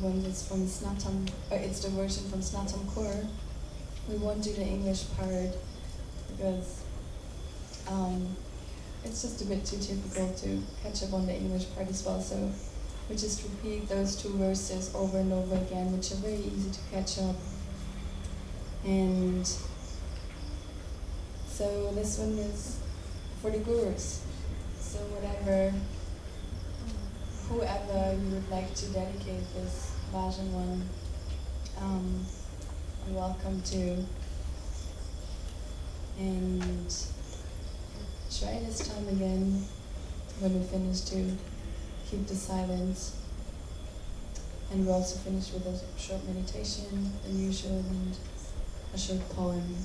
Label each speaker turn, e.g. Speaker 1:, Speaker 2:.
Speaker 1: one that's from Snatam, uh, it's the version from Snatam Kaur. We won't do the English part because um, it's just a bit too difficult to catch up on the English part as well. So we just repeat those two verses over and over again, which are very easy to catch up. And so this one is for the gurus. So whatever, whoever you would like to dedicate this Bhajan one, um, welcome to. And try this time again when we finish to keep the silence. And we also finish with a short meditation, unusual, and a short poem.